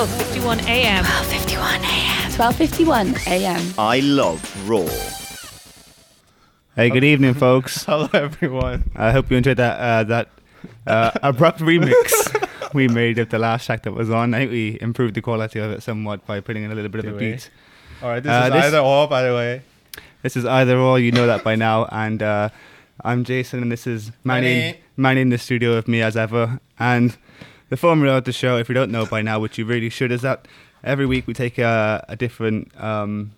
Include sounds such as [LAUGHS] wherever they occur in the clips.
12:51 a.m. 12:51 a.m. 12:51 a.m. I love Raw. Hey, good evening, folks. [LAUGHS] Hello, everyone. I hope you enjoyed that uh, that uh, [LAUGHS] abrupt remix we made of the last track that was on. I think we improved the quality of it somewhat by putting in a little bit Did of a we? beat. All right, this Uh, is this- either or, by the way. This is either or, you know that by now. And uh, I'm Jason, and this is Manny. Manny. Manny in the studio with me as ever. And the formula of the show, if you don't know by now, which you really should, is that every week we take a, a different um,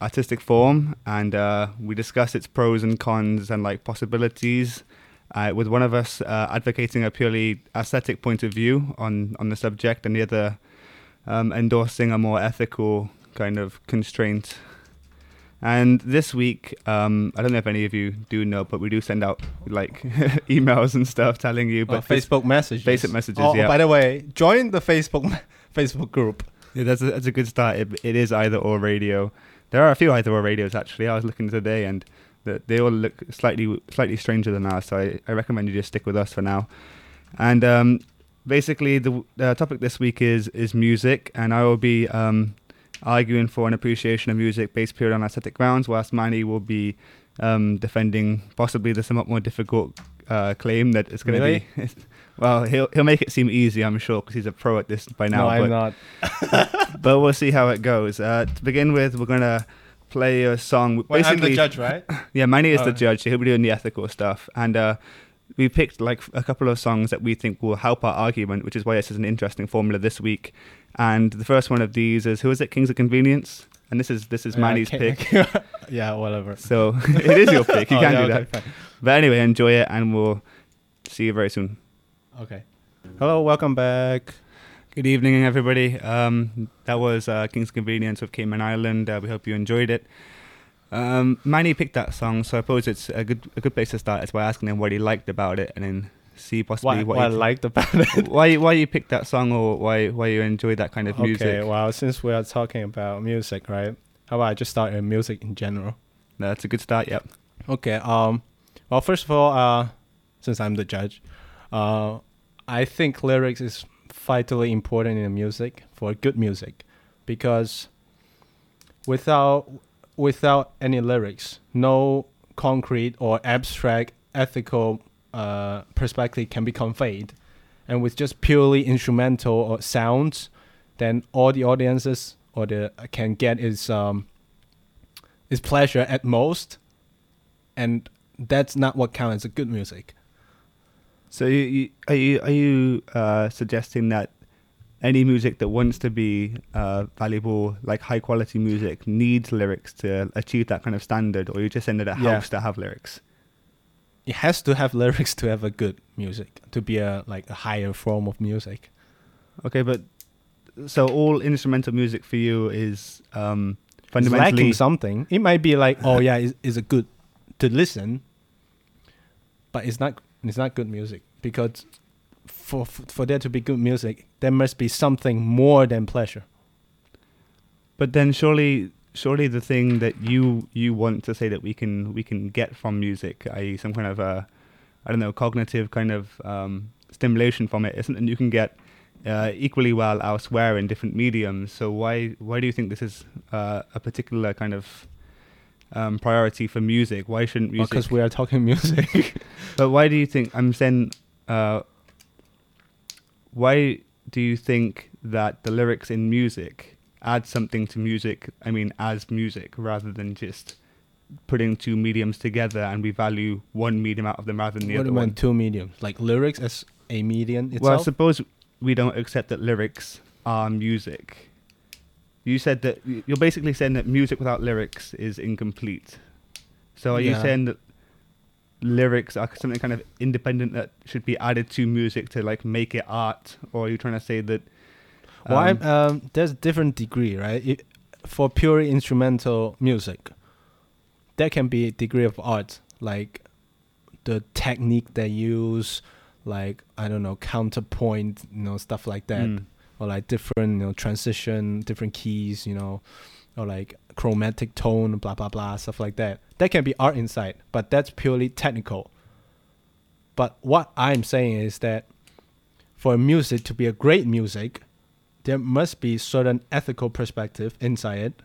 artistic form and uh, we discuss its pros and cons and like possibilities. Uh, with one of us uh, advocating a purely aesthetic point of view on, on the subject, and the other um, endorsing a more ethical kind of constraint and this week, um, I don't know if any of you do know, but we do send out like [LAUGHS] emails and stuff telling you. But this- Facebook messages. basic messages, Oh, yeah. by the way, join the Facebook [LAUGHS] Facebook group. yeah, that's a, that's a good start. It, it is either or radio. There are a few either or radios actually. I was looking today, and the, they all look slightly slightly stranger than ours. So I, I recommend you just stick with us for now. And um, basically, the uh, topic this week is is music, and I will be um, arguing for an appreciation of music based purely on aesthetic grounds, whilst Manny will be um, defending possibly the somewhat more difficult uh, claim that it's going to Really? be. [LAUGHS] well, he'll he'll make it seem easy, I'm sure, because he's a pro at this by now. no, I'm but, not. [LAUGHS] but we'll see how it goes. Uh, to begin with, we're gonna play a song. Wait, I'm the judge, right? [LAUGHS] yeah, Manny is the Oh. judge. So he'll be doing the ethical stuff, and uh, we picked like a couple of songs that we think will help our argument, which is why this is an interesting formula this week. And the first one of these is who is it? Kings of Convenience, and this is this is Yeah, Manny's okay. pick. [LAUGHS] [LAUGHS] yeah, whatever. So [LAUGHS] it is your pick. You Oh, can yeah, do okay, that. fine. But anyway, enjoy it, and we'll see you very soon. Okay. Hello, welcome back. Good evening, everybody. Um, that was uh, Kings of Convenience of Cayman Island. Uh, we hope you enjoyed it. Um, Manny picked that song, so I suppose it's a good a good place to start. Is by asking him what he liked about it, and then see possibly What, what, what I liked about it. why why you picked that song, or why why you enjoy that kind of music. Okay, well, since we are talking about music, right? How about I just start with music in general? That's a good start. Yep. Okay. Um. Well, first of all, uh, since I'm the judge, uh, I think lyrics is vitally important in music for good music, because without without any lyrics, no concrete or abstract ethical uh, perspective can be conveyed, and with just purely instrumental or sounds, then all the audiences or the can get is um is pleasure at most, and that's not what counts as a good music. So you, you, are you are you uh, suggesting that any music that wants to be uh, valuable, like high quality music, needs lyrics to achieve that kind of standard, or you just saying that it Yeah. helps to have lyrics? It has to have [LAUGHS] lyrics to have a good music to be a like a higher form of music. Okay, but so all instrumental music for you is um, It's fundamentally lacking something. It might be like, oh [LAUGHS] yeah, it's, it's a good to listen, but it's not it's not good music because for for there to be good music, there must be something more than pleasure. But then surely, surely the thing that you you want to say that we can we can get from music, i.e., some kind of uh, I don't know, cognitive kind of um, stimulation from it, is something you can get uh, equally well elsewhere in different mediums. So why why do you think this is uh, a particular kind of um, priority for music? Why shouldn't music? Because we are talking [LAUGHS] music. [LAUGHS] But why do you think I'm saying? Uh, why do you think that the lyrics in music add something to music? I mean, as music rather than just putting two mediums together, and we value one medium out of them rather than the what other do you mean one. two mediums? Like lyrics as a medium itself? Well, I suppose we don't accept that lyrics are music. You said that you're basically saying that music without lyrics is incomplete. So are you saying that lyrics are something kind of independent that should be added to music to like make it art, or are you trying to say that? Well, um, um, there's a different degree, right? It, for purely instrumental music, there can be a degree of art, like the technique they use, like I don't know, counterpoint, you know, stuff like that, Mm. or like different, you know, transition, different keys, you know, or like chromatic tone, blah blah blah, stuff like that. That can be art inside, but that's purely technical. But what I'm saying is that for music to be a great music, there must be certain ethical perspective inside it,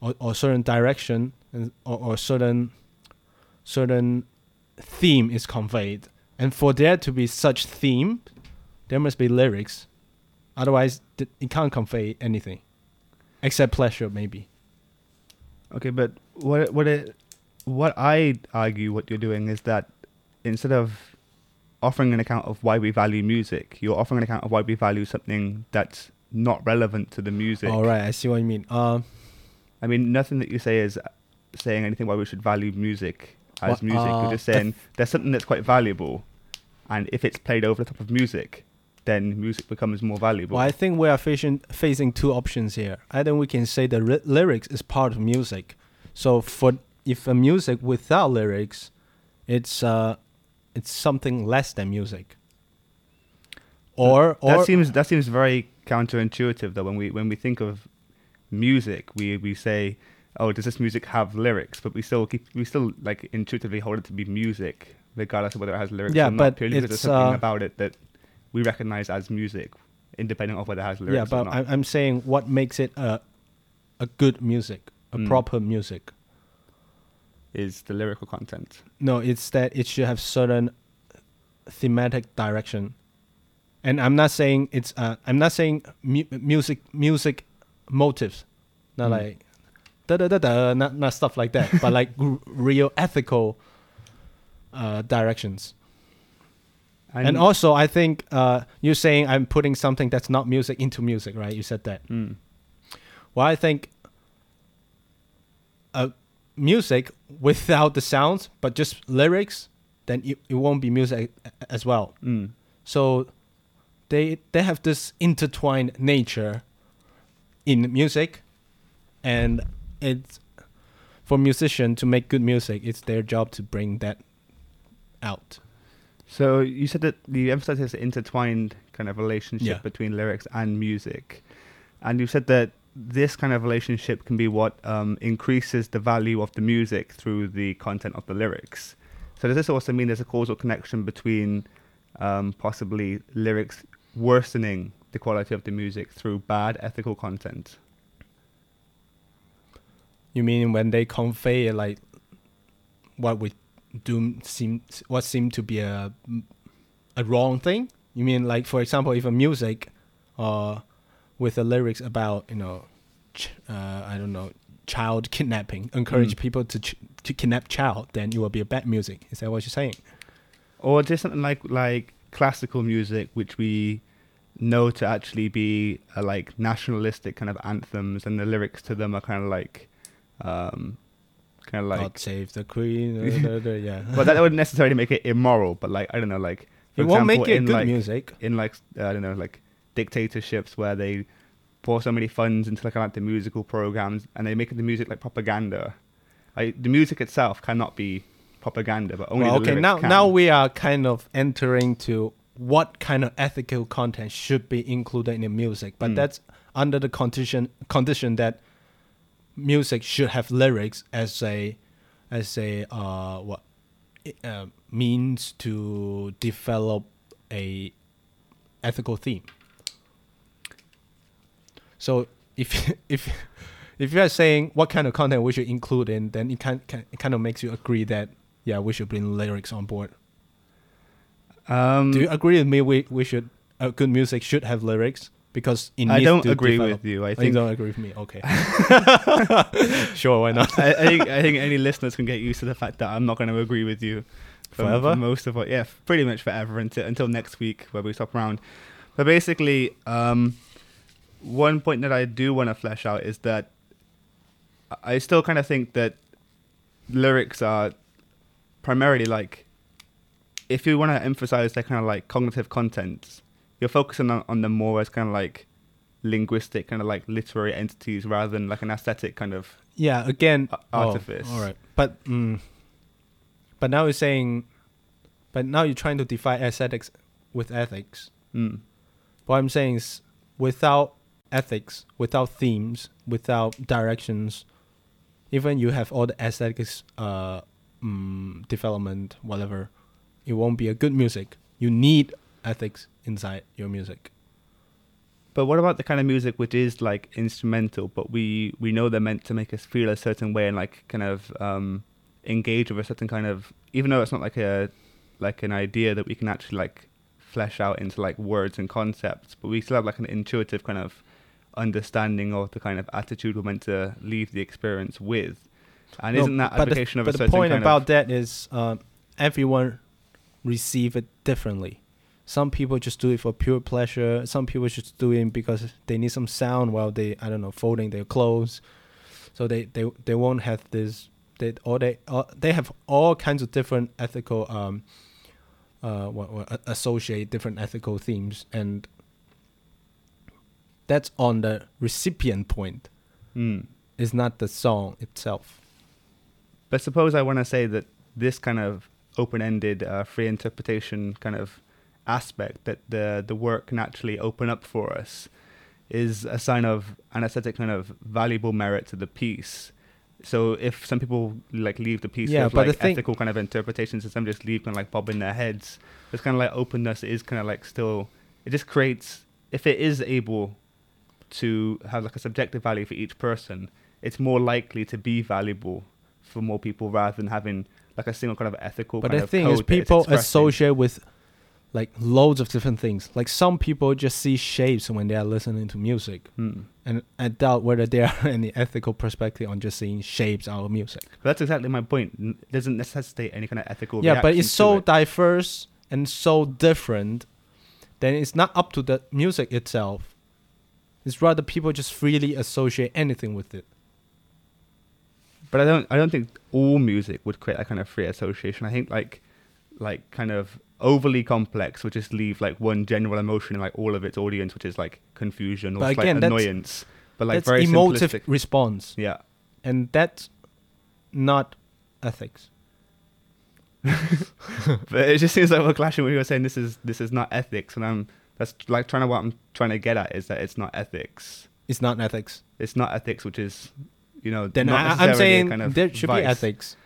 or, or certain direction, and, or, or certain certain theme is conveyed. And for there to be such theme, there must be lyrics. Otherwise, th- it can't convey anything, except pleasure, maybe. Okay, but what what it what I argue what you're doing is that instead of offering an account of why we value music, you're offering an account of why we value something that's not relevant to the music. All right, I see what you mean. Um, I mean, nothing that you say is saying anything why we should value music as music. uh, You're just saying there's something that's quite valuable, and if it's played over the top of music, then music becomes more valuable. Well, I think we are facing facing two options here. Either we can say the ry- lyrics is part of music. So for if a music without lyrics, it's uh, it's something less than music. Or or that seems that seems very counterintuitive though. When we when we think of music, we we say, oh, does this music have lyrics? But we still keep we still like intuitively hold it to be music, regardless of whether it has lyrics Yeah, or not. but Purely because there's it's, something uh, about it that we recognize as music, independent of whether it has lyrics yeah, or but. I'm I'm saying what makes it a a good music, a Mm. proper music. is the lyrical content. No, it's that it should have certain thematic direction. And I'm not saying it's uh I'm not saying mu- music music motives, not Mm. like da da da da, not not stuff like that, but like real ethical uh directions. And, also, I think uh you're saying I'm putting something that's not music into music, right? You said that. Mm. Well, I think uh, music without the sounds, but just lyrics, then it, it won't be music as well. Mm. So they they have this intertwined nature in music, and it's for musician to make good music. It's their job to bring that out. So you said that you emphasized this intertwined kind of relationship Yeah. between lyrics and music, and you said that this kind of relationship can be what um, increases the value of the music through the content of the lyrics. So does this also mean there's a causal connection between um, possibly lyrics worsening the quality of the music through bad ethical content? You mean when they convey like what we do seem what seem to be a a wrong thing? You mean like for example, if a music, uh, with the lyrics about you know, ch- uh, I don't know, child kidnapping, encourage Mm. people to ch- to kidnap child, then it will be a bad music. Is that what you're saying? or just something like like classical music, which we know to actually be uh, like nationalistic kind of anthems, and the lyrics to them are kind of like, um, kind of like God save the queen. uh, yeah. [LAUGHS] Well, that wouldn't necessarily make it immoral, but like I don't know, like for it won't example, make it in good like music. in like I don't know, like dictatorships where they pour so many funds into like, like the musical programs, and they make the music like propaganda. Like the music itself cannot be propaganda, but only Well, okay, now can. now we are kind of entering to what kind of ethical content should be included in the music, but Mm. that's under the condition condition that music should have lyrics as a as a uh what uh, means to develop a ethical theme. So if [LAUGHS] if if you are saying what kind of content we should include in, then it kind it kind of makes you agree that yeah we should bring lyrics on board. Um, Do you agree with me? We we should uh, good music should have lyrics because it I don't agree develop. with you. I Oh, you don't agree with me. Okay. [LAUGHS] [LAUGHS] sure, why not? I, I think I think any listeners can get used to the fact that I'm not going to agree with you for, Forever? for most of what. Yeah, pretty much forever until until next week where we stop around. But basically, um, one point that I do want to flesh out is that I still kind of think that lyrics are primarily like if you want to emphasize their kind of like cognitive contents, you're focusing on, on them more as kind of like linguistic, kind of like literary entities rather than like an aesthetic kind of Yeah, again, A- oh, artifice. all right, but mm, but now you're saying, but now you're trying to define aesthetics with ethics. Mm. What I'm saying is, without ethics, without themes, without directions, even you have all the aesthetics, uh, mm, development, whatever, it won't be a good music. You need ethics inside your music. But what about the kind of music which is like instrumental, but we we know they're meant to make us feel a certain way and like kind of um, engage with a certain kind of, even though it's not like a like an idea that we can actually like flesh out into like words and concepts, but we still have like an intuitive kind of understanding of the kind of attitude we're meant to leave the experience with. And No, isn't that but the- of a certain but the point about that is um, everyone receive it differently. Some people just do it for pure pleasure. Some people just do it because they need some sound while they I don't know folding their clothes. So they they, they won't have this. They or they uh, they have all kinds of different ethical um uh what, what associate different ethical themes and that's on the recipient point. Mm. It's not the song itself. But suppose I want to say that this kind of open-ended, uh, free interpretation kind of aspect that the the work can actually open up for us is a sign of an aesthetic kind of valuable merit to the piece. So if some people like leave the piece Yeah, with like thing- ethical kind of interpretations, and some just leave kind of like bobbing their heads, this kind of like openness is kind of like still. It just creates if it is able to have like a subjective value for each person, it's more likely to be valuable for more people rather than having like a single kind of ethical. But the thing is, people associate with like loads of different things. Like some people just see shapes when they are listening to music, Hmm. and I doubt whether there are [LAUGHS] any ethical perspective on just seeing shapes out of music. But that's exactly my point. It doesn't necessitate any kind of ethical. yeah, but it's so it. diverse and so different. Then it's not up to the music itself. It's rather people just freely associate anything with it. But I don't. I don't think all music would create that kind of free association. I think like, like kind of overly complex would just leave like one general emotion in like all of its audience, which is like confusion or But again, annoyance. But like very emotive simplistic. response, Yeah. and that's not ethics. [LAUGHS] but it just seems like we're clashing when you were saying this is this is not ethics, and I'm that's like trying to what I'm trying to get at is that it's not ethics. It's not ethics. It's not ethics, which is, you know, Then I, I'm saying kind of there should vice. be ethics.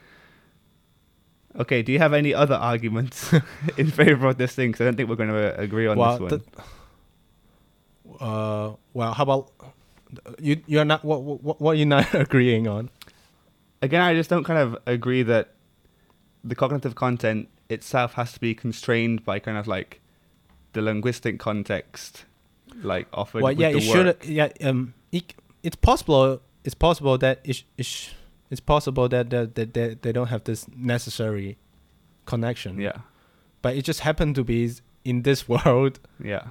Okay, do you have any other arguments [LAUGHS] in favor of this thing? Because I don't think we're going to agree on well, this one. the- uh, well, how about you? You're not what? What, what are you not [LAUGHS] agreeing on? Again, I just don't kind of agree that the cognitive content itself has to be constrained by kind of like the linguistic context, like offered well, yeah, the it should. Yeah, um, it, it's possible. It's possible that it, sh- it it's possible that that that they, they don't have this necessary connection. Yeah, but it just happened to be in this [LAUGHS] world yeah.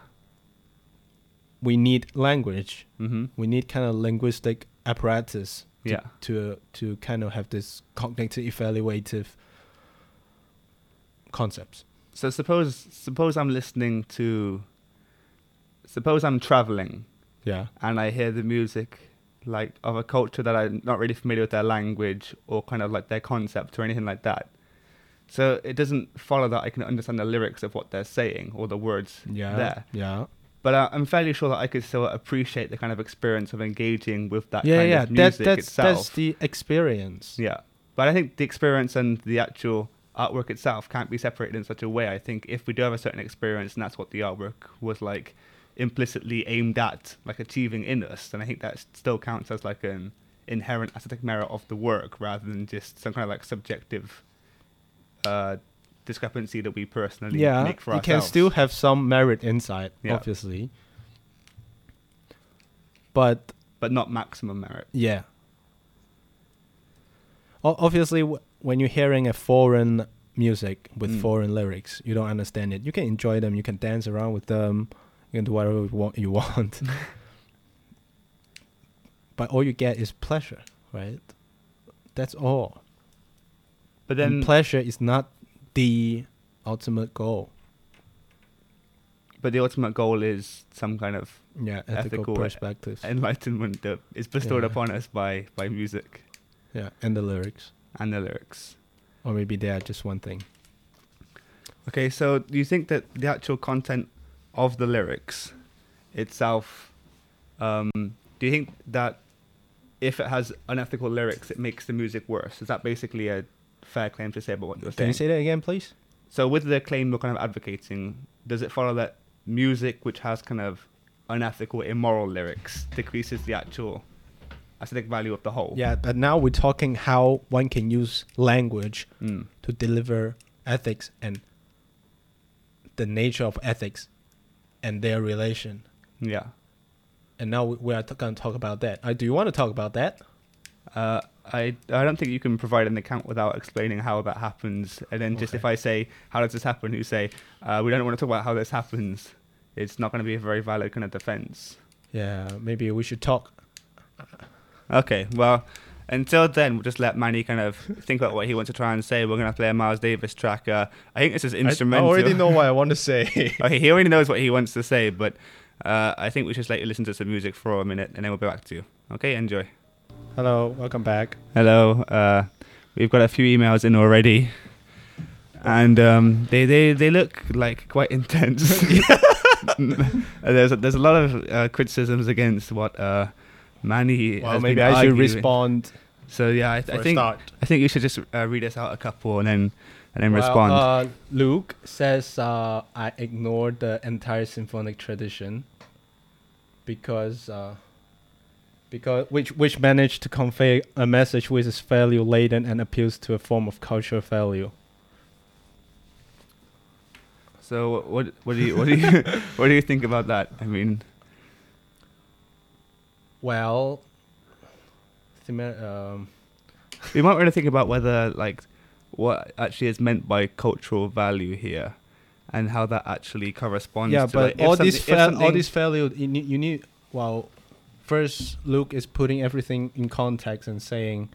we need language. Mm-hmm. We need kind of linguistic apparatus. To, Yeah. To to kind of have this cognitive evaluative concepts. So suppose suppose I'm listening to, suppose I'm traveling Yeah. and I hear the music like of a culture that I'm not really familiar with their language or kind of like their concept or anything like that. So it doesn't follow that I can understand the lyrics of what they're saying or the words Yeah. there. Yeah. But uh, I'm fairly sure that I could still appreciate the kind of experience of engaging with that yeah, kind yeah. of That, that's itself. that's the experience. Yeah. But I think the experience and the actual artwork itself can't be separated in such a way. I think if we do have a certain experience and that's what the artwork was like implicitly aimed at, like achieving in us, and I think that still counts as like an inherent aesthetic merit of the work rather than just some kind of like subjective uh, discrepancy that we personally yeah, make for it can still have some merit inside, Yeah. obviously. But but not maximum merit. yeah, O- obviously, w- when you're hearing a foreign music with Mm. foreign lyrics, you don't understand it. You can enjoy them. You can dance around with them. You can do whatever you want. You [LAUGHS] want. but all you get is pleasure, right? That's all. But And then pleasure is not the ultimate goal. but the ultimate goal is some kind of Yeah, ethical, Ethical, perspectives. enlightenment that is bestowed Yeah. upon us by, by music yeah, and the lyrics, and the lyrics. or maybe they are just one thing. Okay, so do you think that the actual content of the lyrics itself, um, do you think that if it has unethical lyrics, it makes the music worse? Is that basically a fair claim to say about what you're Can you say that again, please? So with the claim we're kind of advocating, does it follow that music which has kind of unethical, immoral lyrics decreases the actual aesthetic value of the whole. Yeah, but now we're talking how one can use language Mm. to deliver ethics and the nature of ethics and their relation. Yeah. And now we- are going to talk about that. Uh, do you want to talk about that? Uh, I I don't think you can provide an account without explaining how that happens. And then just Okay. if I say how does this happen, you say uh, we don't want to talk about how this happens. It's not going to be a very valid kind of defense. Yeah, maybe we should talk. Okay, well, until then, we'll just let Manny kind of think about what he wants to try and say. We're going to play a Miles Davis track. Uh, I think this is instrumental. I already know what I want to say. [LAUGHS] okay, he already knows what he wants to say, but uh, I think we should just let you listen to some music for a minute, and then we'll be back to you. Okay, enjoy. Hello, welcome back. Hello. Uh, we've got a few emails in already, and um, they, they they look like quite intense. [LAUGHS] [LAUGHS] There's a, there's a lot of uh, criticisms against what uh, Manny. Well, maybe I should respond So yeah, I, for I think. I think you should just uh, read us out a couple and then and then Well, respond. Uh, Luke says uh, I ignored the entire symphonic tradition because uh, because which which managed to convey a message which is value laden and appeals to a form of cultural value. so what what do you what do you [LAUGHS] what do you think about that? I mean, Well, thema- um, [LAUGHS] we might really think about whether like what actually is meant by cultural value here, and how that actually corresponds. yeah, to, but like, if all something- these if fa- all something- these value you need you need well, first Luke is putting everything in context and saying,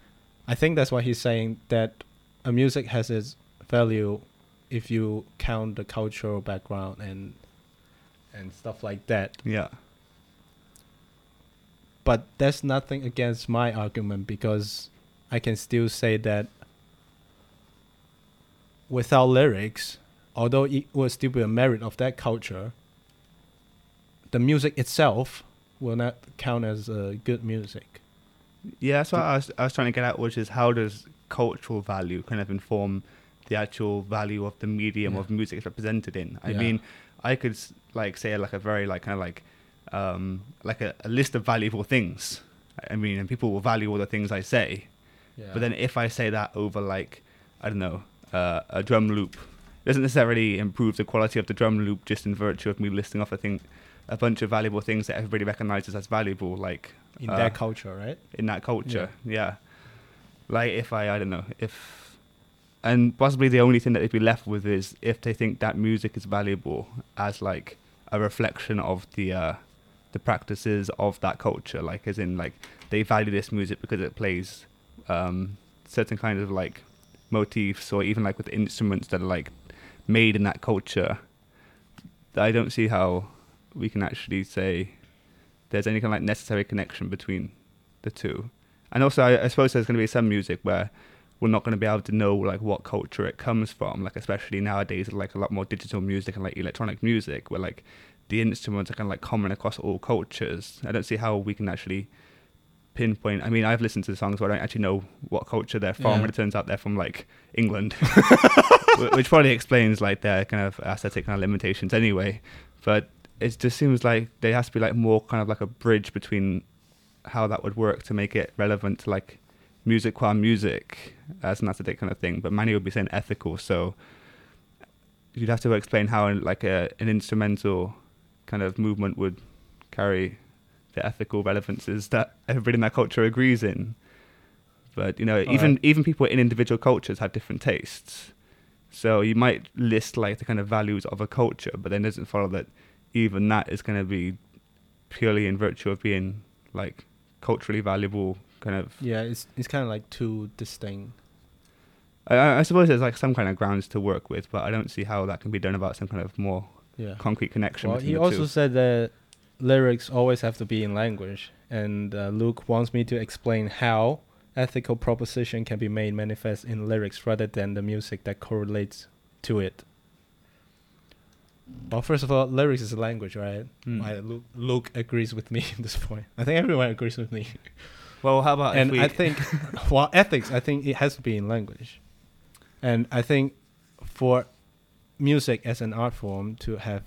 I think that's why he's saying that a music has its value if you count the cultural background and and stuff like that. Yeah. But that's nothing against my argument because I can still say that without lyrics, although it will still be a merit of that culture, the music itself will not count as uh, good music. Yeah, that's what I was, I was trying to get at, which is how does cultural value kind of inform the actual value of the medium Yeah. of music it's represented in? I Yeah. mean, I could like say like a very like kind of like um, like a, a list of valuable things. I mean, and people will value all the things I say. Yeah. But then if I say that over like I don't know uh, a drum loop, it doesn't necessarily improve the quality of the drum loop just in virtue of me listing off a thing, a bunch of valuable things that everybody recognizes as valuable, like in uh, that culture, right? in that culture. Yeah. Like if I I don't know if and possibly the only thing that they'd be left with is if they think that music is valuable as like a reflection of the uh the practices of that culture like as in like they value this music because it plays um certain kind of like motifs or even like with instruments that are like made in that culture I don't see how we can actually say there's any kind of like necessary connection between the two. And also, I, I suppose there's going to be some music where we're not going to be able to know like what culture it comes from. Like especially nowadays, like a lot more digital music and like electronic music, where like the instruments are kind of like common across all cultures. I don't see how we can actually pinpoint. I mean, I've listened to the songs where I don't actually know what culture they're from, Yeah. and it turns out they're from like England, [LAUGHS] which probably explains like their kind of aesthetic kind of limitations anyway. But it just seems like there has to be like more kind of like a bridge between how that would work to make it relevant to like music qua music as an aesthetic kind of thing. But Manny would be saying ethical, so you'd have to explain how like a, an instrumental kind of movement would carry the ethical relevances that everybody in that culture agrees in. But you know, All even right. even people in individual cultures have different tastes. So you might list like the kind of values of a culture, but then it doesn't follow that even that is going to be purely in virtue of being like culturally valuable kind of Yeah, it's it's kind of like two distinct. I, I suppose there's like some kind of grounds to work with, but I don't see how that can be done about some kind of more Yeah. concrete connection. Well, he also two. said that lyrics always have to be in language, and uh, Luke wants me to explain how ethical proposition can be made manifest in lyrics rather than the music that correlates to it. Well, first of all, lyrics is a language, right? I, Luke, Luke agrees with me at this point. [LAUGHS] I think everyone agrees with me. Well, how about and? I think, [LAUGHS] well, ethics, I think it has to be in language. And I think for music as an art form to have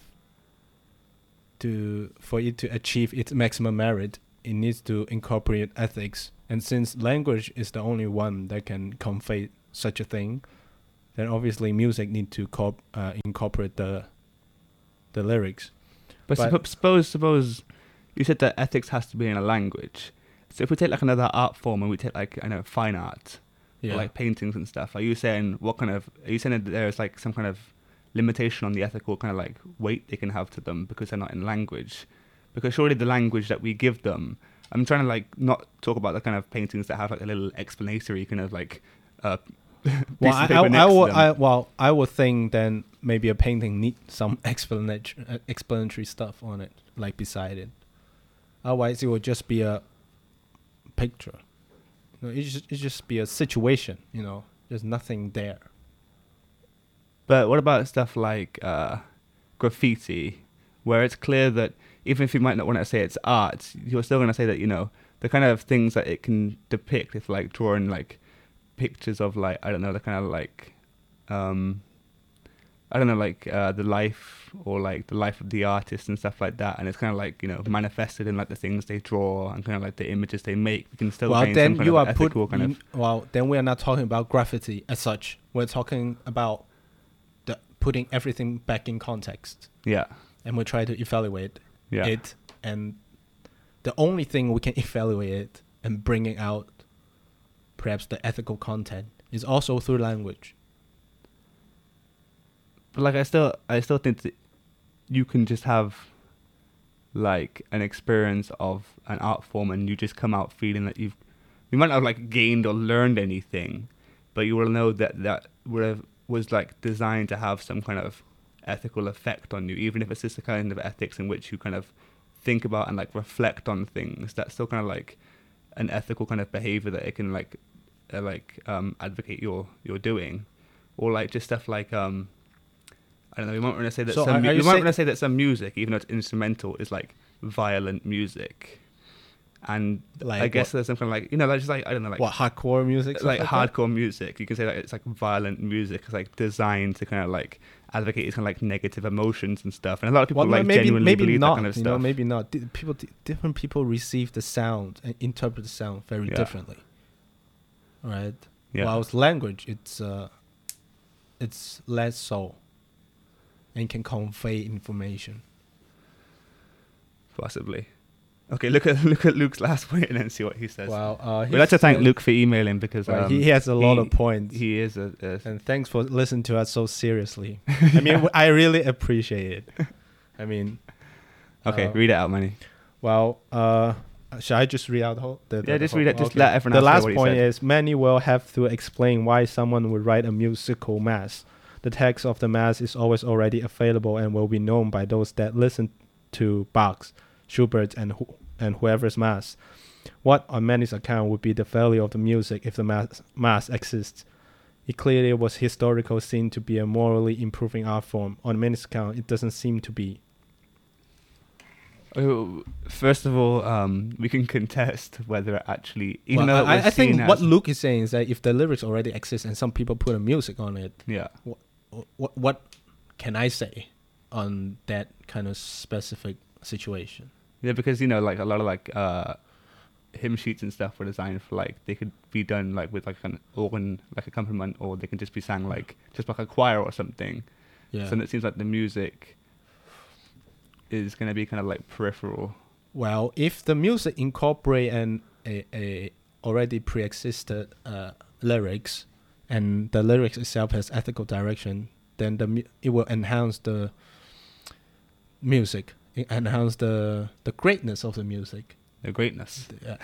to for it to achieve its maximum merit, it needs to incorporate ethics. And since language is the only one that can convey such a thing, then obviously music need to corp- uh, incorporate the the lyrics. But, But- suppose suppose you said that ethics has to be in a language. So if we take like another art form and we take like I know fine art, or like paintings and stuff, are you saying what kind of are you saying that there's like some kind of limitation on the ethical kind of like weight they can have to them because they're not in language? Because surely the language that we give them, I'm trying to like not talk about the kind of paintings that have like a little explanatory kind of like uh [LAUGHS] well, I, I, I, will. I, well, I would think then maybe a painting need some [LAUGHS] explanatory, uh, explanatory stuff on it, like beside it. Otherwise, it would just be a picture. You know, it just it just be a situation. You know, there's nothing there. But what about stuff like uh, graffiti, where it's clear that even if you might not want to say it's art, you're still going to say that you know the kind of things that it can depict. If like drawing like pictures of like I don't know the kind of like um, I don't know like uh, the life or like the life of the artist and stuff like that, and it's kind of like you know manifested in like the things they draw and kind of like the images they make. We can still well, then you of are put. kind of well, then we are not talking about graffiti as such. We're talking about putting everything back in context, yeah. And we try to evaluate yeah. it and the only thing we can [LAUGHS] evaluate it and bringing out perhaps the ethical content is also through language. But like I still I still think that you can just have like an experience of an art form and you just come out feeling that you've you might not have like gained or learned anything, but you will know that that would have was like designed to have some kind of ethical effect on you, even if it's just a kind of ethics in which you kind of think about and like reflect on things. That's still kind of like an ethical kind of behavior that it can like uh, like um, advocate your you're doing, or like just stuff like um, I don't know. We might want to say that So some we you might want to say that some music, even though it's instrumental, is like violent music, and Like I guess what? there's something like you know, like just like I don't know, like what hardcore music like that? hardcore music. You can say that it's like violent music. It's like designed to kind of like advocate these kind of like negative emotions and stuff. And a lot of people well, like maybe genuinely maybe believe not that kind of you stuff. know maybe not people di- different people receive the sound and interpret the sound very Yeah. differently right yeah. whilst language it's uh it's less so and can convey information possibly. Okay, look at [LAUGHS] look at Luke's last [LAUGHS] point and then see what he says. well uh We'd like to thank Luke for emailing because right, um, he has a lot he- of points He is a, a and thanks for listening to us so seriously. [LAUGHS] I mean, I really appreciate it. I mean, okay. uh, read it out, Manny. well, uh, shall I just read out the whole? The, the- Yeah, just read it. Just let everyone The last point is Manny will have to explain why someone would write a musical mass. The text of the mass is always already available and will be known by those that listen to Bach's, Schubert, and who, and whoever's mass. What, on Manny's account, would be the value of the music if the mass, mass exists? It clearly was historical seen to be a morally improving art form. On Manny's account, it doesn't seem to be. Oh, First of all, um, we can [LAUGHS] contest whether it actually, even Well, though I, I think what Luke is saying is that if the lyrics already exist and some people put a music on it, yeah, what what can I say on that kind of specific situation? Yeah, because you know, like a lot of like uh, hymn sheets and stuff were designed for like they could be done like with like an organ like accompaniment, or they can just be sang like just like a choir or something. Yeah. So it seems like the music is going to be kind of like peripheral. well, if the music incorporate an a, a already pre-existed uh, lyrics, and the lyrics itself has ethical direction, then the mu- it will enhance the music, enhance the the greatness of the music. The greatness. Yeah.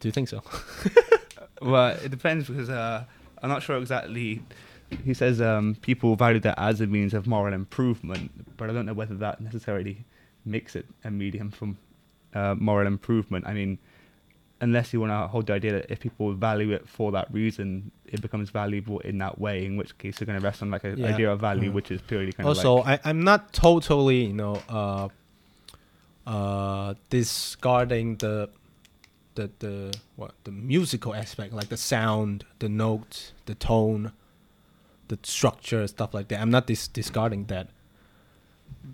Do you think so? [LAUGHS] Well, it depends because uh, I'm not sure exactly. He says um, people value that as a means of moral improvement, but I don't know whether that necessarily makes it a medium from uh, moral improvement. I mean, unless you want to hold the idea that if people value it for that reason, it becomes valuable in that way. In which case, you're going to rest on like an Yeah. idea of value, Mm. which is purely kind also of like I, i'm not totally you know uh uh discarding the the the what the musical aspect like the sound the note the tone the structure stuff like that i'm not dis- discarding that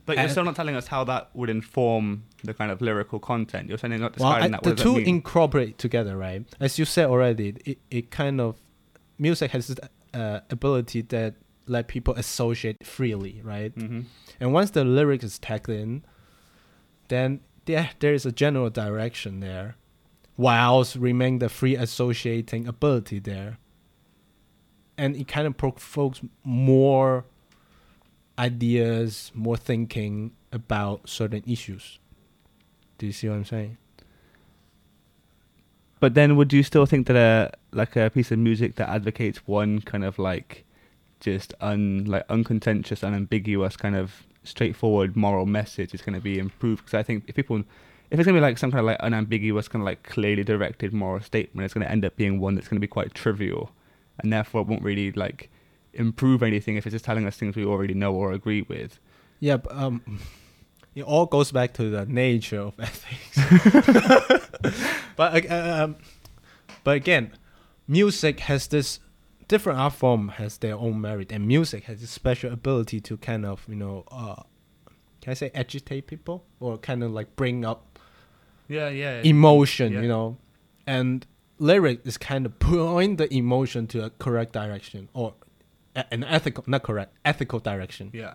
But you're still not telling us how that would inform the kind of lyrical content. You're saying not Well, describing I, that. the What two incorporate together, right? As you said already, it, it kind of music has this uh, ability that let people associate freely, right? hmm And once the lyric is tagged in, then there there is a general direction there, whilst remain the free associating ability there. And it kind of provokes more ideas, more thinking about certain issues. Do you see what I'm saying? But then, would you still think that a like a piece of music that advocates one kind of like just un like uncontentious, unambiguous kind of straightforward moral message is going to be improved? Because I think if people, if it's going to be like some kind of like unambiguous, kind of like clearly directed moral statement, it's going to end up being one that's going to be quite trivial, and therefore it won't really like improve anything if it's just telling us things we already know or agree with. Yeah, but, um, [LAUGHS] it all goes back to the nature of [LAUGHS] ethics. [LAUGHS] but uh, um, but again, music has this different art form has their own merit, and music has a special ability to kind of you know, uh, can I say agitate people or kind of like bring up Yeah, yeah. emotion, yeah. you know, and lyric is kind of point the emotion to a correct direction or an ethical, not correct, ethical direction. Yeah,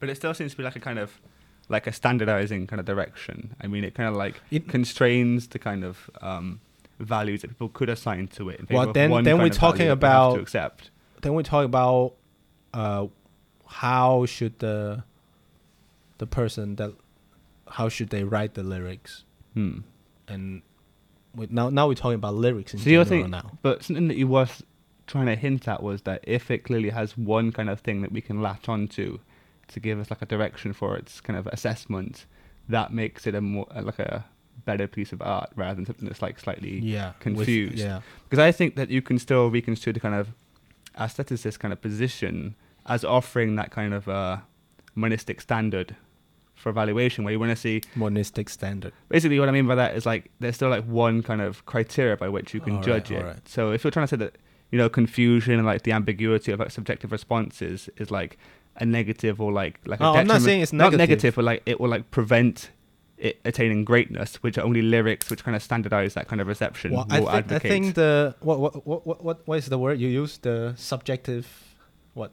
but it still seems to be like a kind of like a standardizing kind of direction. I mean, it kind of like It- constrains the kind of um, values that people could assign to it. Well, then- then we're talking value that we have about- to accept. then we talk about uh, how should the the person that how should they write the lyrics Hmm. and we, now now we're talking about lyrics in So general think, now. but something that you was trying to hint at was that if it clearly has one kind of thing that we can latch onto to give us like a direction for its kind of assessment, that makes it a more uh, like a better piece of art rather than something that's like slightly Yeah, with- confused. yeah, because I think that you can still reconstruct the kind of aestheticist kind of position as offering that kind of uh, monistic standard for evaluation, where you want to see monistic standard. basically what I mean by that is like there's still like one kind of criteria by which you can Alright, judge it. alright. So if you're trying to say that you know confusion and like the ambiguity of like subjective responses is like a negative or like like a Oh, I'm not saying it's not negative. negative, but like it will like prevent it attaining greatness, which are only lyrics which kind of standardize that kind of reception. Well, I, think I think the what what what what what is the word you use? The subjective. What?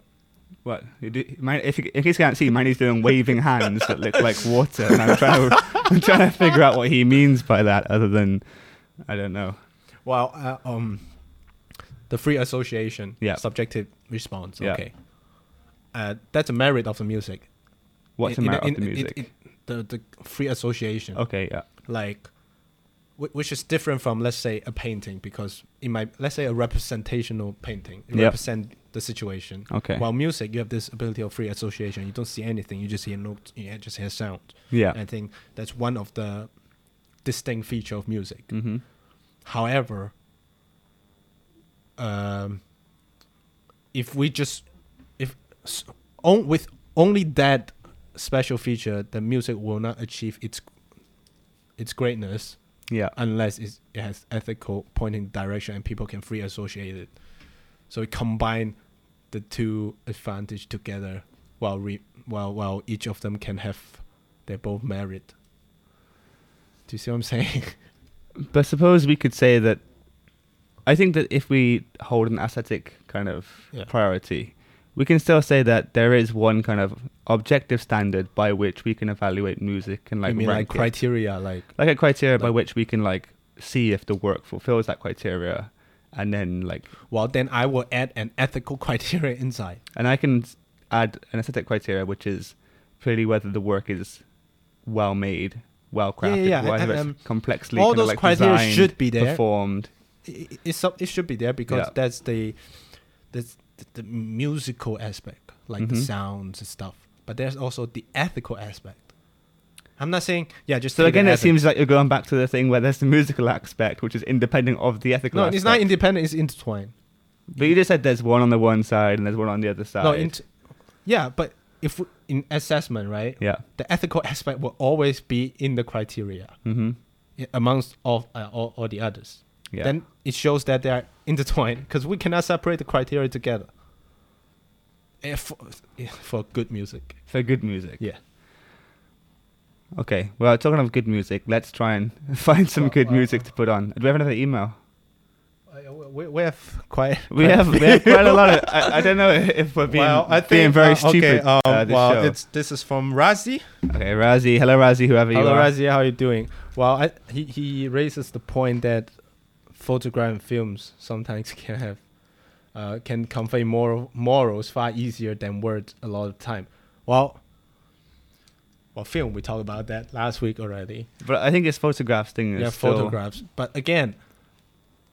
What? You do, mine, if you, in case you can't see, Manny's doing waving [LAUGHS] hands that look like water, and I'm trying to I'm trying to figure out what he means by that, other than I don't know. Well, uh, um, the free association. Yeah. Subjective response. Yeah. Okay. Uh, that's a merit of the music. What's In- the matter in- of the music? the the free association. okay, yeah, like which is different from let's say a painting because in my let's say a representational painting it Yep. represent the situation okay, while music you have this ability of free association you don't see anything you just hear notes you just hear sound yeah, i think that's one of the distinct feature of music mm-hmm. however um if we just if on, with only that special feature the music will not achieve its its greatness yeah, unless it's, it has ethical pointing direction and people can free associate it. So it combine the two advantage together while re, while while each of them can have their both merit. Do you see what I'm saying? [LAUGHS] But suppose we could say that. I think that if we hold an aesthetic kind of Yeah. priority, we can still say that there is one kind of objective standard by which we can evaluate music and like I mean like it. criteria like like a criteria by which we can like see if the work fulfills that criteria, and then like well then I will add an ethical [LAUGHS] criteria inside. and I can add an aesthetic criteria which is purely whether the work is well made, well crafted, yeah, whether and- it's um, complexly all kind of those like criteria designed, should be there. performed. It, it, some- it should be there because Yeah. that's the that's the, the musical aspect, like the Mhm. sounds and stuff. But there's also the ethical aspect. I'm not saying yeah, just So again, it ethic- seems like you're going back to the thing where there's the musical aspect, which is independent of the ethical. no, aspect. it's not independent. It's intertwined. But you just said there's one on the one side and there's one on the other side. No, int- yeah, but if we- in assessment, right, yeah. the ethical aspect will always be in the criteria Mm-hmm. amongst all uh, all, all the others. Yeah. Then it shows that they are intertwined because we cannot separate the criteria together. Eh, For, eh, for good music, for good music. yeah. Okay. Well, talking of good music, let's try and [LAUGHS] find some Well, good well, music to put on. Do we have another email? Uh, we, we have quite. [LAUGHS] We have, we have quite a lot of. I, I don't know [LAUGHS] if we're being, well, I being think, very uh, stupid. Okay, um, uh, this well, it's this is from Razi. okay, Razi. Hello, Razi. Whoever Hello, you are. Hello, Razi. How are you doing? Well, I, he he raises the point that photograph and films sometimes [LAUGHS] can have uh, can convey moral morals far easier than words a lot of time. Well, well, film we talked about that last week already. But I think it's photographs thing is Yeah, photographs. But again,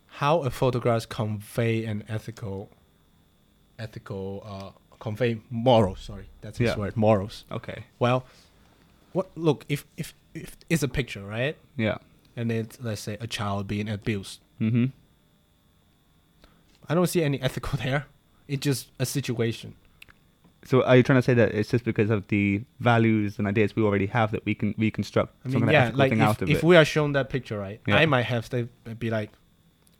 how a photograph convey an ethical, ethical, uh, convey morals. Sorry, that's his Yeah. word. Morals. Okay. Well, what? Look, if if if it's a picture, right? Yeah. And it's let's say a child being abused. Mm-hmm. I don't see any ethical [LAUGHS] there. It's just a situation. So are you trying to say that it's just because of the values and ideas we already have that we can reconstruct I some mean, kind of yeah, ethical like thing if, out of if it? we are shown that picture, right? Yeah. I might have to be like,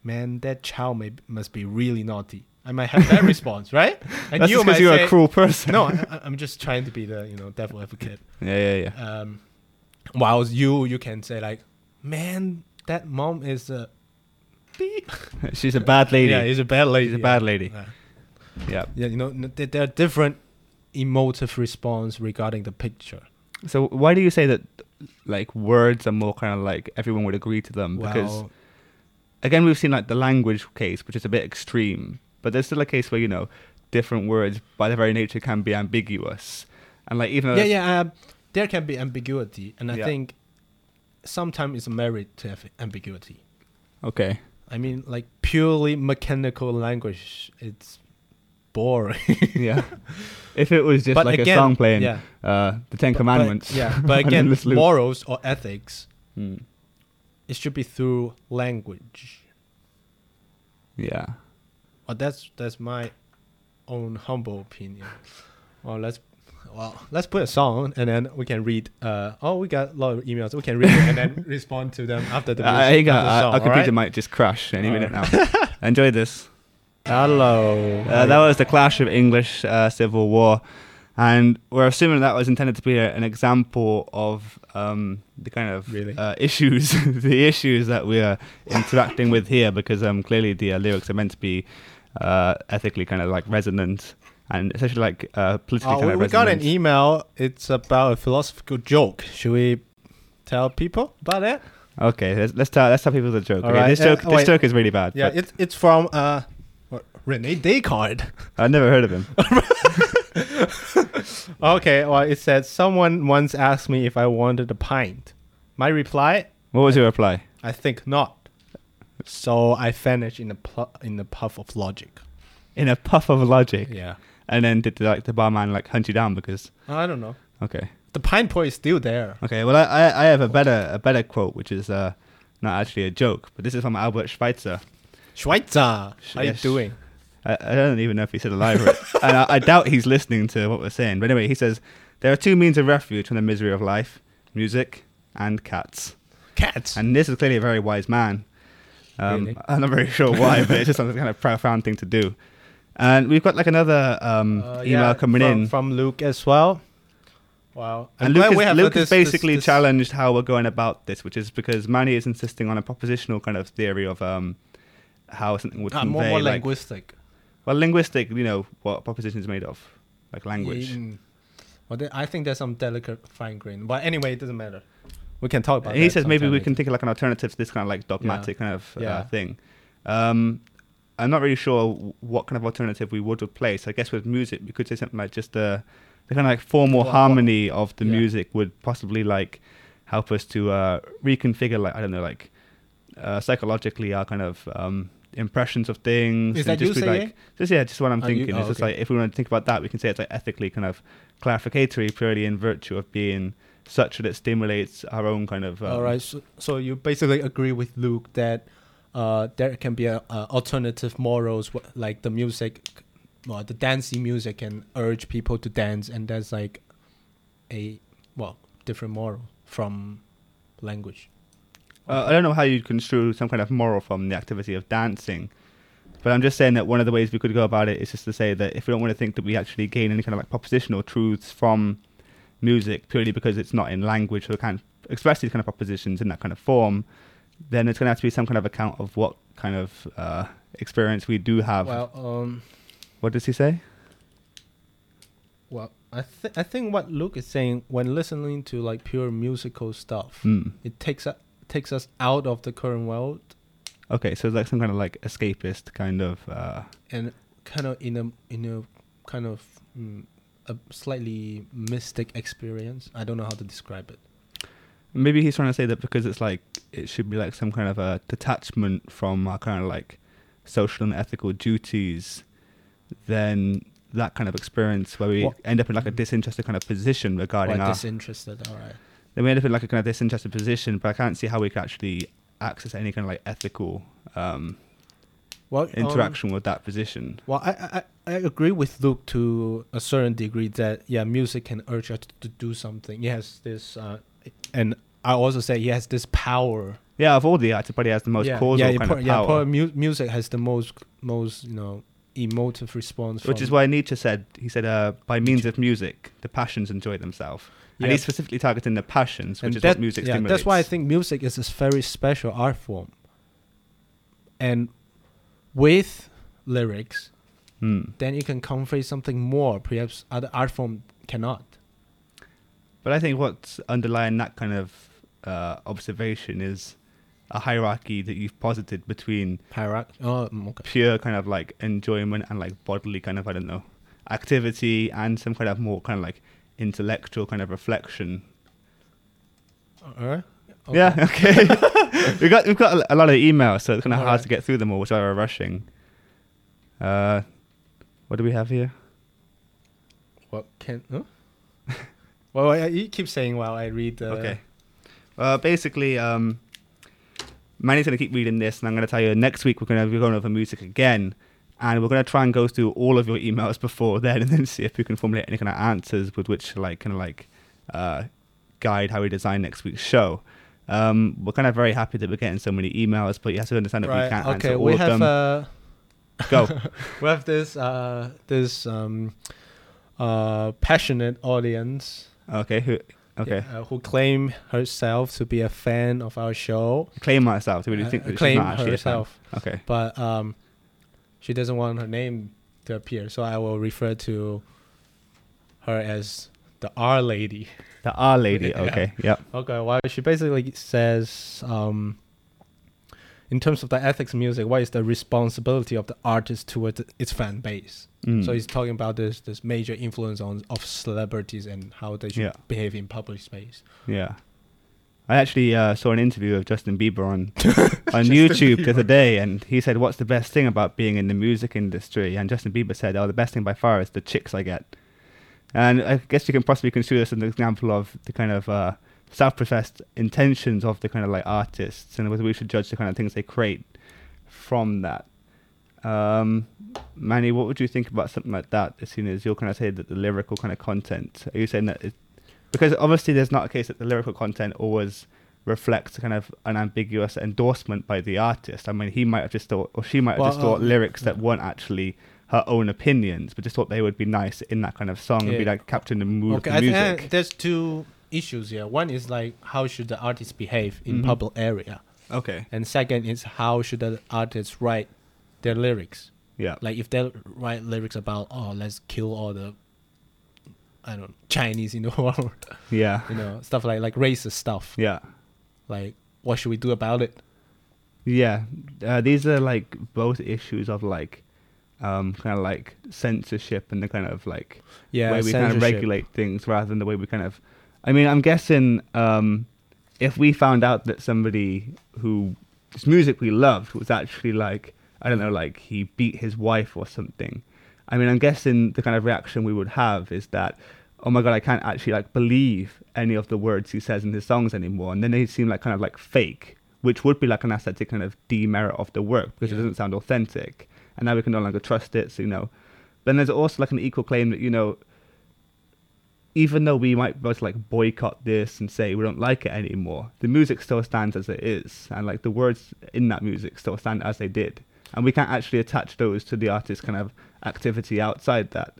man, that child may must be really naughty. I might have that [LAUGHS] response, right? And That's you just because you're say, a cruel person. no, I, I- I'm just trying to be the you know devil advocate. [LAUGHS] yeah, yeah, yeah. Um, while you you can say like, man, that mom is a [LAUGHS] She's a bad lady. Yeah, he's a bad lady. She's a bad lady. Yeah. Yeah. Yeah, you know, there are different emotive response regarding the picture. So why do you say that like words are more kind of like everyone would agree to them? Because again, we've seen like the language case, which is a bit extreme, but there's still a case where you know different words by their very nature can be ambiguous, and like even yeah, yeah. Um, there can be ambiguity, and I Yeah. think sometimes it's a merit to have ambiguity. okay, I mean, like purely mechanical language, it's boring. [LAUGHS] yeah. if it was just But like again, a song playing yeah. uh, the Ten But- Commandments, [LAUGHS] But, yeah, but again, morals or ethics, Hmm. it should be through language. yeah. Well, that's that's my own humble opinion. Well, let's well let's put a song and then we can read. Uh, oh, we got a lot of emails. We can read and then [LAUGHS] respond to them after the. I music- think after song, our computer alright? might just crash any minute now. [LAUGHS] Enjoy this. Hello. Uh, that was the clash of English uh, Civil War, and we're assuming that was intended to be a, an example of um, the kind of Really? uh, [LAUGHS] issues, the issues that we are interacting with here, because um, clearly the uh, lyrics are meant to be uh, ethically kind of like resonant and essentially like uh, politically Oh, kind we, got an email. It's about a philosophical joke. Should we tell people about that? Okay, let's let's tell let's tell people the joke. All okay, right, this uh, joke this joke is really bad. Yeah, it's it's from uh, what, Rene Descartes. [LAUGHS] I've never heard of him. [LAUGHS] Okay, well, it said someone once asked me if I wanted a pint. My reply, What was your reply? I think not. So I vanished in a pl- in a puff of logic. In a puff of logic, Yeah. And then did the, like the barman like hunt you down because I don't know. okay. The pine point is still there. Okay, well, I, I I have a better a better quote, which is uh, not actually a joke, but this is from Albert Schweitzer. Schweitzer, how you doing? I, I don't even know if he's still alive, or- [LAUGHS] and I, I doubt he's listening to what we're saying. But anyway, he says there are two means of refuge from the misery of life: music and cats. Cats. And this is clearly a very wise man. Um, Really? I'm not very sure why, but it's just some kind of profound thing to do. And we've got like another um, Uh, email yeah, coming from, in. from Luke as well. Wow. And Luke, has, Luke this- basically this- this- challenged how we're going about this, which is because Manny is insisting on a propositional kind of theory of um, how something would Ah, convey. more, more like, linguistic. well, linguistic, you know, what proposition is made of, like language. Mm. Well, I think there's some delicate fine grain. But anyway, it doesn't matter. We can talk about it. he says maybe we can think of like an alternative to this kind of like dogmatic kind of Yeah. uh, thing. Um, I'm not really sure what kind of alternative we would replace. I guess with music, we could say something like just the, the kind of like formal what- harmony of the yeah. music would possibly like help us to uh, reconfigure like I don't know like uh, psychologically our kind of um, impressions of things. Is and that you just be saying? like just yeah, just what I'm Are you- thinking. oh, it's just okay. like if we want to think about that, we can say it's like ethically kind of clarificatory, purely in virtue of being such that it stimulates our own kind of. Um, All right. So, so you basically agree with Luke that uh, there can be a, a alternative morals like the music, well, the dancing music can urge people to dance, and that's like a well different moral from language. Uh, I don't know how you construe some kind of moral from the activity of dancing, but I'm just saying that one of the ways we could go about it is just to say that if we don't want to think that we actually gain any kind of like propositional truths from music purely because it's not in language or can't express these kind of propositions in that kind of form, then it's going to have to be some kind of account of what kind of uh, experience we do have. Well, um, what does he say? well, I think I think what Luke is saying when listening to like pure musical stuff, Hmm. it takes us takes us out of the current world Okay, so it's like some kind of like escapist kind of. Uh, and kind of in a in a kind of mm, a slightly mystic experience. I don't know how to describe it. Maybe he's trying to say that because it's like it should be like some kind of a detachment from our kind of like social and ethical duties, then that kind of experience where we What- end up in like a disinterested kind of position regarding our disinterested. All right. then we end up in like a kind of disinterested position, but I can't see how we could actually access any kind of like ethical um, Well, um, interaction with that position. Well, I, I I agree with Luke to a certain degree that yeah, music can urge us to do something. It has this, uh, and I also say he has this power. Yeah, of all the arts, it probably has the most yeah, causal yeah, kind of yeah, power. pro- mu- music has the most most you know emotive response. which is why Nietzsche said, he said, uh, by means of music, the passions enjoy themselves. And he's specifically targeting the passions, which and is that, what music yeah, stimulates. that's why I think music is a very special art form. And with lyrics, Hmm. then you can convey something more, perhaps other art form cannot. But I think what's underlying that kind of uh, observation is a hierarchy that you've posited between Hierarchy. Oh, mm, okay. pure kind of like enjoyment and like bodily kind of I don't know activity and some kind of more kind of like intellectual kind of reflection. Alright. Yeah, [LAUGHS] okay. [LAUGHS] we got we've got a, lot of emails, so it's kind of hard Alright. to get through them all, which we're rushing. Uh, what do we have here? What can? Huh? Well, I, you keep saying while I read. Uh, Okay. Uh, basically, um, Manny's going to keep reading this, and I'm going to tell you next week we're going to be going over music again, and we're going to try and go through all of your emails [LAUGHS] before then, and then see if we can formulate any kind of answers with which to like kind of like uh, guide how we design next week's show. Um, we're kind of very happy that we're getting so many emails, but you have to understand that we can't Okay. answer all We of have them. uh, go. [LAUGHS] we have this uh this um uh passionate audience. Okay. Who? Okay. uh, who claim herself to be a fan of our show. Claim myself. Do you Uh, think she's claim not actually a fan? herself, Okay. but um, she doesn't want her name to appear, so I will refer to her as the R lady. The R lady. [LAUGHS] Yeah. Okay. Yep. Okay, well, she basically says, um, in terms of the ethics of music, what is the responsibility of the artist towards its fan base? Mm. So he's talking about this this major influence on of celebrities and how they should Yeah. behave in public space. Yeah. I actually uh, saw an interview of Justin Bieber on [LAUGHS] on YouTube the other day, and he said, "What's the best thing about being in the music industry?" And Justin Bieber said, "Oh, the best thing by far is the chicks I get." And I guess you can possibly consider this as an example of the kind of uh, self-professed intentions of the kind of like artists, and whether we should judge the kind of things they create from that. Um, Manny, what would you think about something like that? As soon as you're kind of saying that the lyrical kind of content, are you saying that it, because obviously there's not a case that the lyrical content always reflects kind of an ambiguous endorsement by the artist. I mean, he might have just thought, or she might have Well, just thought um, lyrics that weren't actually her own opinions, but just thought they would be nice in that kind of song and be Yeah. like capturing the mood okay, of I the think music. uh, there's two issues here. One is like how should the artist behave in Mhm. public area, okay. and second is how should the artist write their lyrics. Yeah. Like if they write lyrics about oh let's kill all the I don't know, Chinese in the [LAUGHS] world, Yeah. you know stuff like like racist stuff. Yeah. Like what should we do about it? Yeah, uh, these are like both issues of like, um, kind of like censorship and the kind of like Yeah, way we kind of regulate things rather than the way we kind of. I mean, I'm guessing um, if we found out that somebody who this music we loved was actually like I don't know, like he beat his wife or something. I mean, I'm guessing the kind of reaction we would have is that, oh my god, I can't actually like believe any of the words he says in his songs anymore, and then they seem like kind of like fake, which would be like an aesthetic kind of demerit of the work because it doesn't sound authentic, and now we can no longer trust it. So you know, then there's also like an equal claim that you know, even though we might both like boycott this and say we don't like it anymore, the music still stands as it is, and like the words in that music still stand as they did, and we can't actually attach those to the artist's kind of activity outside that.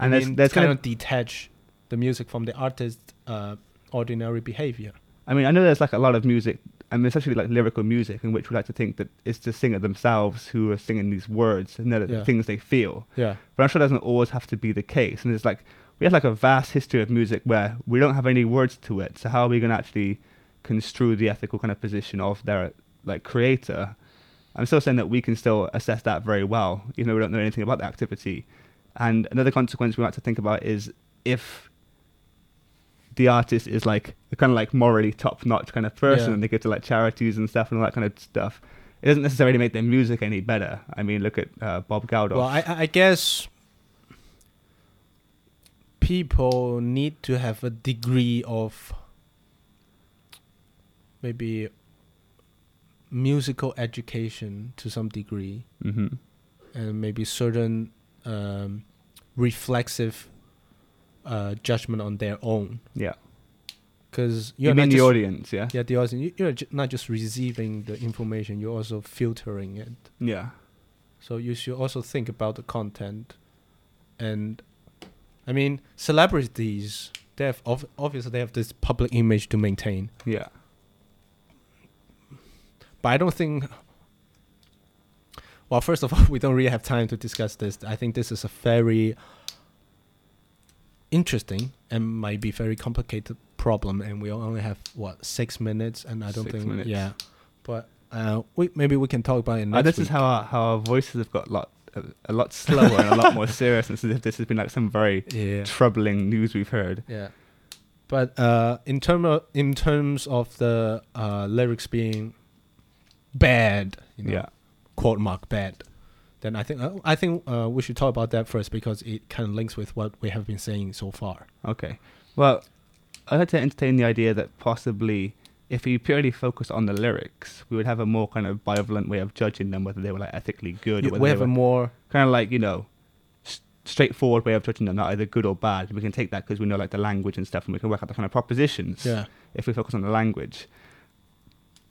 And I there's mean, there's kind kind of detach the music from the artist's uh, ordinary behavior. I mean, I know there's like a lot of music, I mean, especially like lyrical music, in which we like to think that it's the singer themselves who are singing these words and they're the things they feel. Yeah. But I'm sure that doesn't always have to be the case. And it's like we have like a vast history of music where we don't have any words to it. So how are we going to actually construe the ethical kind of position of their like creator? I'm still saying that we can still assess that very well, even though we don't know anything about the activity. And another consequence we have to think about is if the artist is like a kind of like morally top notch kind of person Yeah. and they give to like charities and stuff and all that kind of stuff. It doesn't necessarily make their music any better. I mean, look at uh, Bob Geldof. Well, I I guess people need to have a degree of maybe musical education to some degree hmm and maybe certain um, reflexive uh, judgment on their own Yeah. because You you're mean the audience, yeah? yeah the audience you- you're ju- not just receiving the information you're also filtering it Yeah. So you should also think about the content, and I mean celebrities. They have ov- obviously they have this public image to maintain, Yeah. but I don't think. Well, first of [LAUGHS] all, we don't really have time to discuss this. I think this is a very interesting and might be very complicated problem, and we only have what six minutes, and I don't Six think minutes. yeah. But uh, we maybe we can talk about it next Uh, this week. is how our, how our voices have got a lot, a, a lot slower and a lot more serious, as if this has been like some very yeah. troubling news we've heard. Yeah, but uh, in term of in terms of the uh, lyrics being bad, you know, Yeah. quote mark bad, then I think uh, I think uh, we should talk about that first because it kind of links with what we have been saying so far. Okay. Well, I'd like to entertain the idea that possibly if we purely focus on the lyrics, we would have a more kind of bivalent way of judging them, whether they were like ethically good or whether we they have a more kind of like, you know, s- straightforward way of judging them, not either good or bad. We can take that because we know like the language and stuff and we can work out the kind of propositions. yeah if we focus on the language.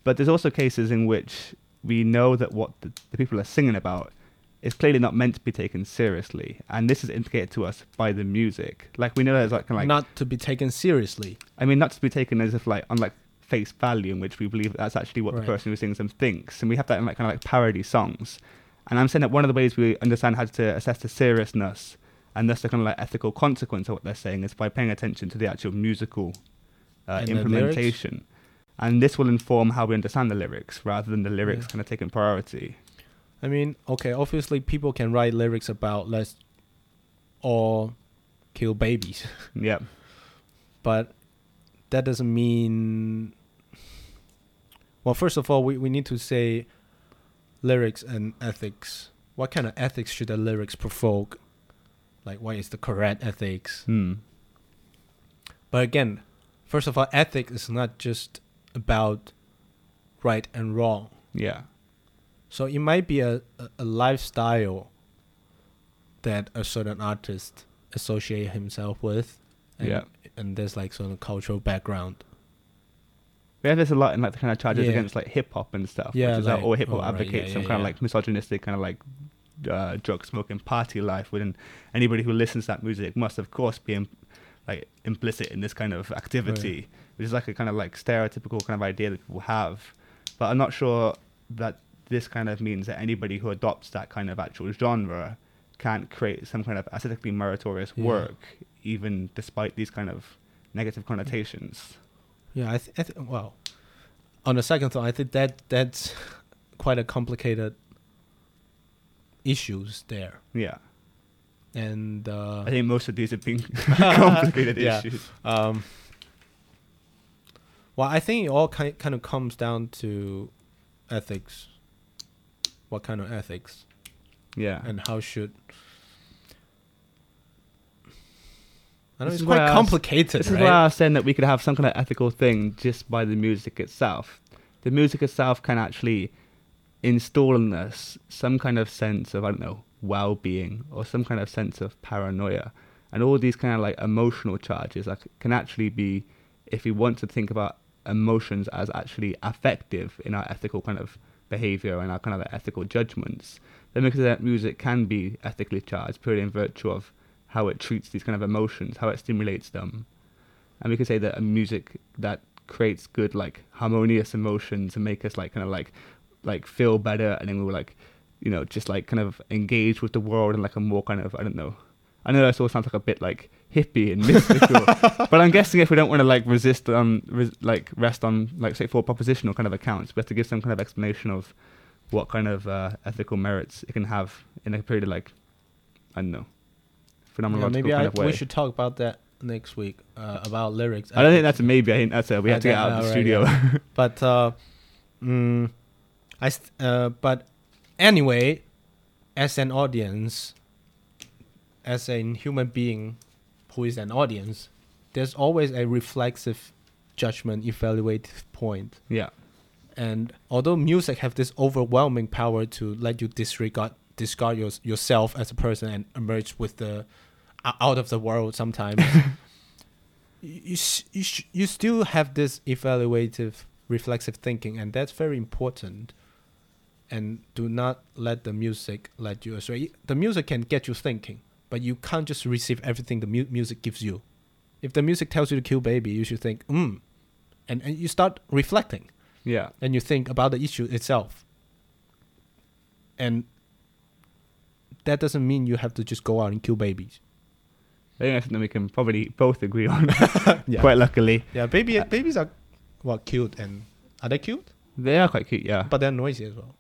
But there's also cases in which we know that what the, the people are singing about is clearly not meant to be taken seriously, and this is indicated to us by the music. Like we know there's like kind of like not to be taken seriously. I mean not to be taken as if like on like face value, in which we believe that that's actually what Right. the person who sings them thinks, and we have that in like kind of like parody songs. And I'm saying that one of the ways we understand how to assess the seriousness and thus the kind of like ethical consequence of what they're saying is by paying attention to the actual musical uh, And implementation. And this will inform how we understand the lyrics rather than the lyrics Yeah. kind of taking priority. I mean, okay, obviously people can write lyrics about let's all kill babies. Yeah. [LAUGHS] but that doesn't mean well first of all we, we need to say lyrics and ethics what kind of ethics should the lyrics provoke like what is the correct ethics Hmm. but again first of all ethics is not just about right and wrong Yeah. so it might be a, a, a lifestyle that a certain artist associate himself with and, Yeah. And there's like sort of cultural background We have this a lot in like the kind of charges Yeah. against like hip hop and stuff. Yeah, which is like, like- all hip hop oh, right, advocates yeah, some yeah, kind of like misogynistic kind of like uh, drug smoking party life. Within anybody who listens to that music must of course be im- like implicit in this kind of activity, which is like a kind of like stereotypical kind of idea that people have. But I'm not sure that this kind of means that anybody who adopts that kind of actual genre can't create some kind of aesthetically meritorious Yeah. work, even despite these kind of negative connotations. Yeah, I, th- I th- well, on the second thought, I think that that's [LAUGHS] quite a complicated issues there, Yeah. and uh, I think most of these have been [LAUGHS] [LAUGHS] complicated Yeah. issues. um, well, I think it all kind kind of comes down to ethics. What kind of ethics, Yeah. and how should I know This it's quite I was- complicated, This is why I was saying that we could have some kind of ethical thing just by the music itself. The music itself can actually install in us some kind of sense of, I don't know, well being or some kind of sense of paranoia. And all these kind of like emotional charges like, can actually be, if we want to think about emotions as actually affective in our ethical kind of behavior and our kind of ethical judgments, then because that music can be ethically charged purely in virtue of how it treats these kind of emotions, how it stimulates them, and we could say that a music that creates good like harmonious emotions and make us like kind of like like feel better, and then we were like, you know, just like kind of engage with the world and like a more kind of I don't know. I know that all sounds like a bit like hippie and mystical, [LAUGHS] but I'm guessing if we don't want to like resist um res- like rest on like straightforward propositional kind of accounts, we have to give some kind of explanation of what kind of uh, ethical merits it can have in a period of like I don't know phenomenological Yeah, maybe kind I, of way. we should talk about that next week uh, about lyrics. I don't think that's a maybe. I think that's a we I have to get out of the alright, studio. yeah. [LAUGHS] But uh, mm, I st- uh, but anyway, as an audience, as a human being who is an audience, there's always a reflexive judgment evaluative point. yeah, And although music have this overwhelming power to let you disregard discard your, yourself as a person and emerge with the out of the world sometimes, [LAUGHS] you you, you, still have this evaluative reflexive thinking and that's very important. And do not let the music let you astray. The music can get you thinking, but you can't just receive everything the mu- music gives you. If the music tells you to kill baby, you should think, mm, and, and you start reflecting yeah, and you think about the issue itself. And that doesn't mean you have to just go out and kill babies. I think that's something we can probably both agree on. [LAUGHS] [LAUGHS] Yeah. Quite luckily, Yeah, baby uh, babies are well cute and are they cute? they are quite cute. Yeah, But they're noisy as well.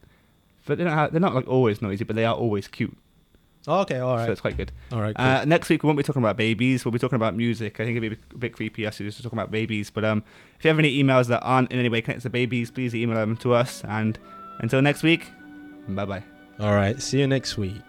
but they don't have, they're not like always noisy, but they are always cute. Oh, okay, all right. So right. it's quite good. all right. Uh, next week we won't be talking about babies. We'll be talking about music. I think it'd be a bit creepy us to just talking about babies. But um, if you have any emails that aren't in any way connected to babies, please email them to us. And until next week, bye bye. all right. See you next week.